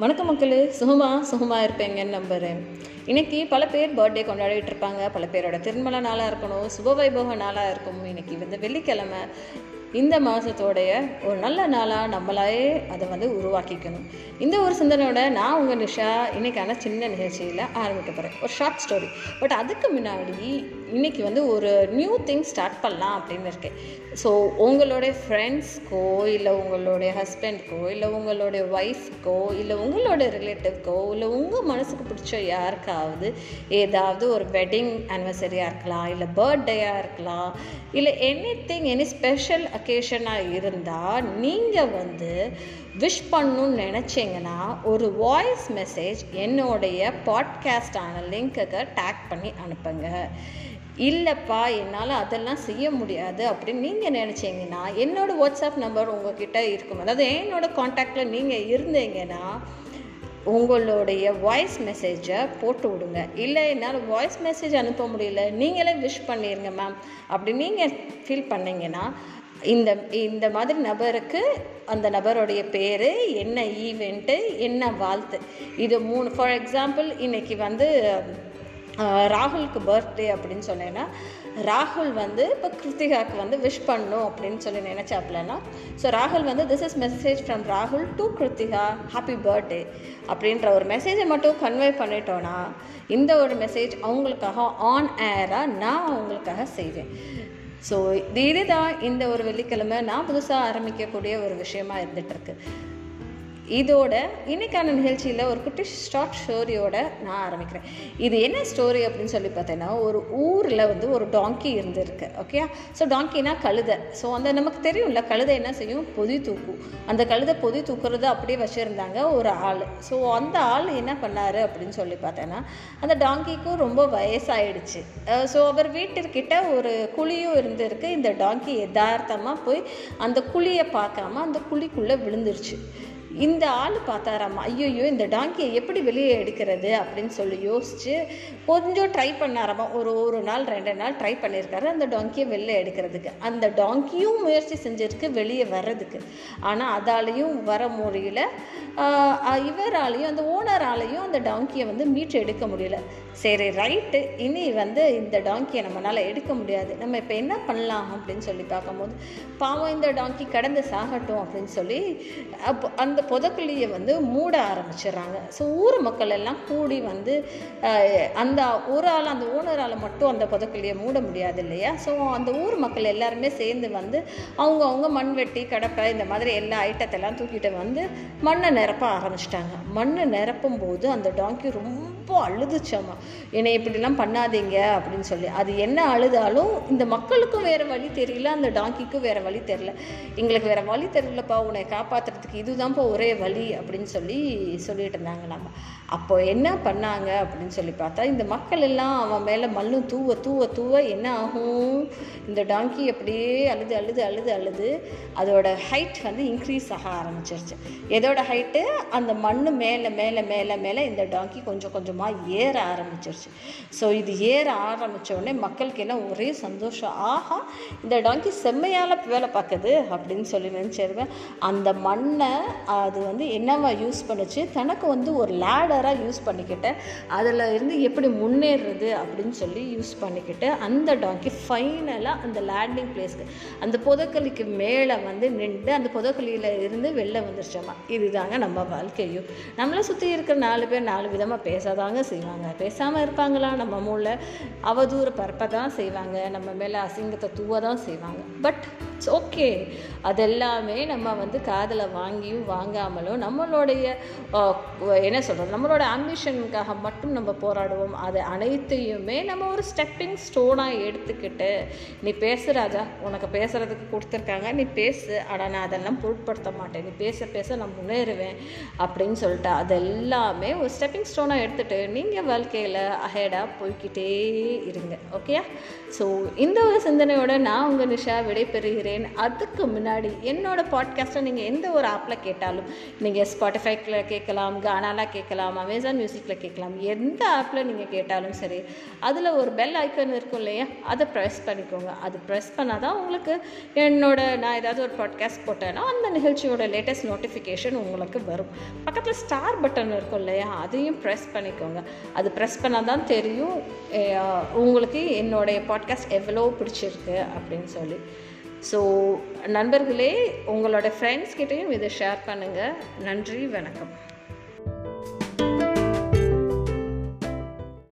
வணக்கம் மக்களே சுகமா சுகமாக இருப்பேங்கன்னு நம்புகிறேன் இன்னைக்கு பல பேர் பர்த்டே கொண்டாடிட்டு இருப்பாங்க. பல பேரோட திருமண நாளாக இருக்கணும் சுப வைபவ நாளாக இருக்கும் இன்றைக்கி வந்து வெள்ளிக்கிழமை. இந்த மாதத்தோடைய ஒரு நல்ல நாளாக நம்மளாவே அதை வந்து உருவாக்கிக்கணும். இந்த ஒரு சிந்தனையோட நான் உங்கள் நிஷா. இன்னைக்கான சின்ன நிகழ்ச்சியில் ஆரம்பிக்க போகிறேன் ஒரு ஷார்ட் ஸ்டோரி பட் அதுக்கு முன்னாடி இன்றைக்கி வந்து ஒரு நியூ திங் ஸ்டார்ட் பண்ணலாம் அப்படின்னு இருக்கேன் ஸோ உங்களுடைய ஃப்ரெண்ட்ஸ்க்கோ இல்லை உங்களுடைய ஹஸ்பண்ட்க்கோ இல்லை உங்களுடைய ஒய்ஃப்க்கோ இல்லை உங்களுடைய ரிலேட்டிவ்க்கோ இல்லை உங்கள் மனசுக்கு பிடிச்ச யாருக்காவது ஏதாவது ஒரு வெட்டிங் ஆனிவர்சரியாக இருக்கலாம் இல்லை பர்த்டேயாக இருக்கலாம் இல்லை எனி திங் எனி ஸ்பெஷல் அக்கேஷனாக இருந்தால் நீங்கள் வந்து விஷ் பண்ணணும்னு நினச்சிங்கன்னா ஒரு வாய்ஸ் மெசேஜ் என்னுடைய பாட்காஸ்டான லிங்க்குக்கு டேக் பண்ணி அனுப்புங்க. இல்லைப்பா என்னால் அதெல்லாம் செய்ய முடியாது அப்படின்னு நீங்கள் நினச்சிங்கன்னா என்னோடய வாட்ஸ்அப் நம்பர் உங்ககிட்ட இருக்கும். அதாவது என்னோடய காண்டாக்டில் நீங்கள் இருந்தீங்கன்னா உங்களுடைய வாய்ஸ் மெசேஜை போட்டு விடுங்க. இல்லை என்னால் வாய்ஸ் மெசேஜ் அனுப்ப முடியல நீங்களே விஷ் பண்ணிடுங்க மேம் அப்படி நீங்கள் ஃபீல் பண்ணீங்கன்னா இந்த இந்த மாதிரி நபருக்கு அந்த நபருடைய பேர் என்ன ஈவெண்ட்டு என்ன வாழ்த்து. இது மூணு ஃபார் எக்ஸாம்பிள் இன்றைக்கி வந்து ராகுலுக்கு பர்த்டே அப்படின்னு சொன்னேன்னா ராகுல் வந்து இப்போ கிருத்திகாவுக்கு வந்து விஷ் பண்ணும் அப்படின்னு சொல்லி நினச்சாப்லன்னா ஸோ ராகுல் வந்து திஸ் இஸ் மெசேஜ் ஃப்ரம் ராகுல் டு கிருத்திகா ஹாப்பி பர்த்டே அப்படின்ற ஒரு மெசேஜை மட்டும் கன்வே பண்ணிட்டோன்னா இந்த ஒரு மெசேஜ் அவங்களுக்காக ஆன் ஏராக நான் அவங்களுக்காக செய்வேன். ஸோ இதுதான் இந்த ஒரு வெள்ளிக்கிழமை நான் புதுசாக ஆரம்பிக்கக்கூடிய ஒரு விஷயமா இருந்துகிட்ருக்கு இதோட இன்னைக்கான நிகழ்ச்சியில் ஒரு குட்டி ஷார்ட் ஸ்டோரியோட நான் ஆரம்பிக்கிறேன். இது என்ன ஸ்டோரி அப்படின்னு சொல்லி பார்த்தீங்கன்னா ஒரு ஊரில் வந்து ஒரு டாங்கி இருந்திருக்கு ஓகே ஸோ டாங்கினா கழுதை. ஸோ அந்த நமக்கு தெரியும்ல கழுதை என்ன செய்யும்? பொதி தூக்கும். அந்த கழுதை பொதி தூக்குறது அப்படியே வச்சுருந்தாங்க ஒரு ஆள். ஸோ அந்த ஆள் என்ன பண்ணார் அப்படின்னு சொல்லி பார்த்தேன்னா அந்த டாங்கிக்கும் ரொம்ப வயசாயிடுச்சு. ஸோ அவர் வீட்டிற்கிட்ட ஒரு குழியும் இருந்திருக்கு. இந்த டாங்கி யதார்த்தமாக போய் அந்த குழியை பார்க்காம அந்த குழிக்குள்ளே விழுந்துருச்சு. இந்த ஆள் பார்த்தாராம்மா ஐயோ இந்த டாங்கியை எப்படி வெளியே எடுக்கிறது அப்படின்னு சொல்லி யோசிச்சு கொஞ்சம் ட்ரை பண்ணாராமா. ஒரு ஒரு நாள் ரெண்டு நாள் ட்ரை பண்ணியிருக்காரு அந்த டாங்கியை வெளியே எடுக்கிறதுக்கு. அந்த டாங்கியும் முயற்சி செஞ்சிருக்கு வெளியே வர்றதுக்கு. ஆனால் அதாலையும் வர முடியல இவராலையும் அந்த ஓனராலையும் அந்த டாங்கியை வந்து மீட்டு எடுக்க முடியல. சரி ரைட்டு இனி வந்து இந்த டாங்கியை நம்மளால் எடுக்க முடியாது. நம்ம இப்போ என்ன பண்ணலாம் அப்படின்னு சொல்லி பார்க்கும்போது பாவம் இந்த டாங்கி கடந்து சாகட்டும் அப்படின்னு சொல்லி அப்போ அந்த அந்த புதக்கிளியை வந்து மூட ஆரம்பிச்சிடுறாங்க. ஸோ ஊர் மக்கள் எல்லாம் கூடி வந்து அந்த ஒரு ஆள் அந்த ஓனரால் மட்டும் அந்த புதக்கிளியை மூட முடியாது இல்லையா? ஸோ அந்த ஊர் மக்கள் எல்லாருமே சேர்ந்து வந்து அவங்க அவங்க மண் வெட்டி கடப்பை இந்த மாதிரி எல்லா ஐட்டத்தெல்லாம் தூக்கிட்டு வந்து மண்ணை நிரப்ப ஆரம்பிச்சிட்டாங்க. மண்ணை நிரப்பும் போது அந்த டாங்கி ரொம்ப அழுதுச்சாமா? என்னை இப்படிலாம் பண்ணாதீங்க அப்படின்னு சொல்லி. அது என்ன அழுதாலும் இந்த மக்களுக்கும் வேறு வழி தெரியல அந்த டாங்கிக்கும் வேறு வழி தெரியல. எங்களுக்கு வேறு வழி தெரியலப்பா உன்னை காப்பாற்றுறதுக்கு இதுதான்ப்பா ஒரே வழி அப்படின்னு சொல்லி சொல்லிட்டு இருந்தாங்களாம். அப்போ என்ன பண்ணாங்க அப்படின்னு சொல்லி பார்த்தா இந்த மக்கள் எல்லாம் அவன் மேலே மண்ணும் தூவ தூவ தூவ என்ன ஆகும்? இந்த டாங்கி அப்படியே அழுது அழுது அழுது அழுது அதோட ஹைட் வந்து இன்க்ரீஸ் ஆக ஆரம்பிச்சிருச்சு. எதோட ஹைட்டு அந்த மண் மேலே மேலே மேலே மேலே இந்த டாங்கி கொஞ்சம் கொஞ்சமாக ஏற ஆரம்பிச்சிருச்சு. ஸோ இது ஏற ஆரம்பித்தோடனே மக்களுக்கு எல்லாம் ஒரே சந்தோஷம். ஆஹா இந்த டாங்கி செம்மையால் வேலை பார்க்குது அப்படின்னு சொல்லி நினச்சிருவேன் அந்த மண்ணை அது வந்து என்னவா யூஸ் பண்ணுச்சு? தனக்கு வந்து ஒரு லேடராக யூஸ் பண்ணிக்கிட்டு அதில் இருந்து எப்படி முன்னேறுறது அப்படின்னு சொல்லி யூஸ் பண்ணிக்கிட்டு அந்த டாங்கி ஃபைனலாக அந்த லேண்டிங் பிளேஸ்க்கு அந்த புதக்கலிக்கு மேலே வந்து நின்று அந்த புதக்கலியில் இருந்து வெளில வந்துருச்சோமா இதுதாங்க நம்ம வாழ்க்கையும். நம்மளை சுற்றி இருக்கிற நாலு பேர் நாலு விதமாக பேசாதான் பேசாதாங்க செய்வாங்க. பேசாமல் இருப்பாங்களா? நம்ம மூளை அவதூறு பரப்ப தான் செய்வாங்க. நம்ம மேலே அசிங்கத்தை தூவ தான் செய்வாங்க. பட் இட்ஸ் ஓகே அதெல்லாமே நம்ம வந்து காதில் வாங்கியும் வாங்காமலும் நம்மளுடைய என்ன சொல்கிறது நம்மளோட ஆம்பிஷனுக்காக மட்டும் நம்ம போராடுவோம். அது அனைத்தையுமே நம்ம ஒரு ஸ்டெப்பிங் ஸ்டோனாக எடுத்துக்கிட்டு நீ பேசு ராஜா உனக்கு பேசுகிறதுக்கு கொடுத்துருக்காங்க நீ பேசு. ஆனால் நான் அதெல்லாம் பொருட்படுத்த மாட்டேன். நீ பேச பேச நான் முன்னேறுவேன். அப்படின்னு சொல்லிட்டு அதெல்லாமே ஒரு ஸ்டெப்பிங் ஸ்டோனாக எடுத்துகிட்டு நீங்கள் வாழ்க்கையில் அஹேடாக போய்கிட்டே இருங்க. ஓகேயா ஸோ இந்த ஒரு சிந்தனையோட நான் உங்கள் நிஷா விடைபெறுகிறேன். சந்திக்கிறேன் அதுக்கு முன்னாடி என்னோட பாட்காஸ்ட்டை நீங்கள் எந்த ஒரு ஆப்பில் கேட்டாலும் நீங்கள் ஸ்பாட்டிஃபைக்கில் கேட்கலாம் கானாலாக கேட்கலாம் அமேசான் மியூசிக்கில் கேட்கலாம் எந்த ஆப்பில் நீங்கள் கேட்டாலும் சரி அதில் ஒரு பெல் ஐக்கன் இருக்கும் இல்லையா? அதை ப்ரெஸ் பண்ணிக்கோங்க. அது ப்ரெஸ் பண்ணால் தான் உங்களுக்கு என்னோட நான் ஏதாவது ஒரு பாட்காஸ்ட் போட்டேன்னா அந்த நிகழ்ச்சியோட லேட்டஸ்ட் நோட்டிஃபிகேஷன் உங்களுக்கு வரும். பக்கத்தில் ஸ்டார் பட்டன் இருக்கும் இல்லையா? அதையும் ப்ரெஸ் பண்ணிக்கோங்க. அது ப்ரெஸ் பண்ணால் தான் தெரியும் உங்களுக்கு என்னுடைய பாட்காஸ்ட் எவ்வளோ பிடிச்சிருக்கு அப்படின்னு சொல்லி. ஸோ நண்பர்களே உங்களோட ஃப்ரெண்ட்ஸ் கிட்டேயும் இதை ஷேர் பண்ணுங்கள் நன்றி வணக்கம்.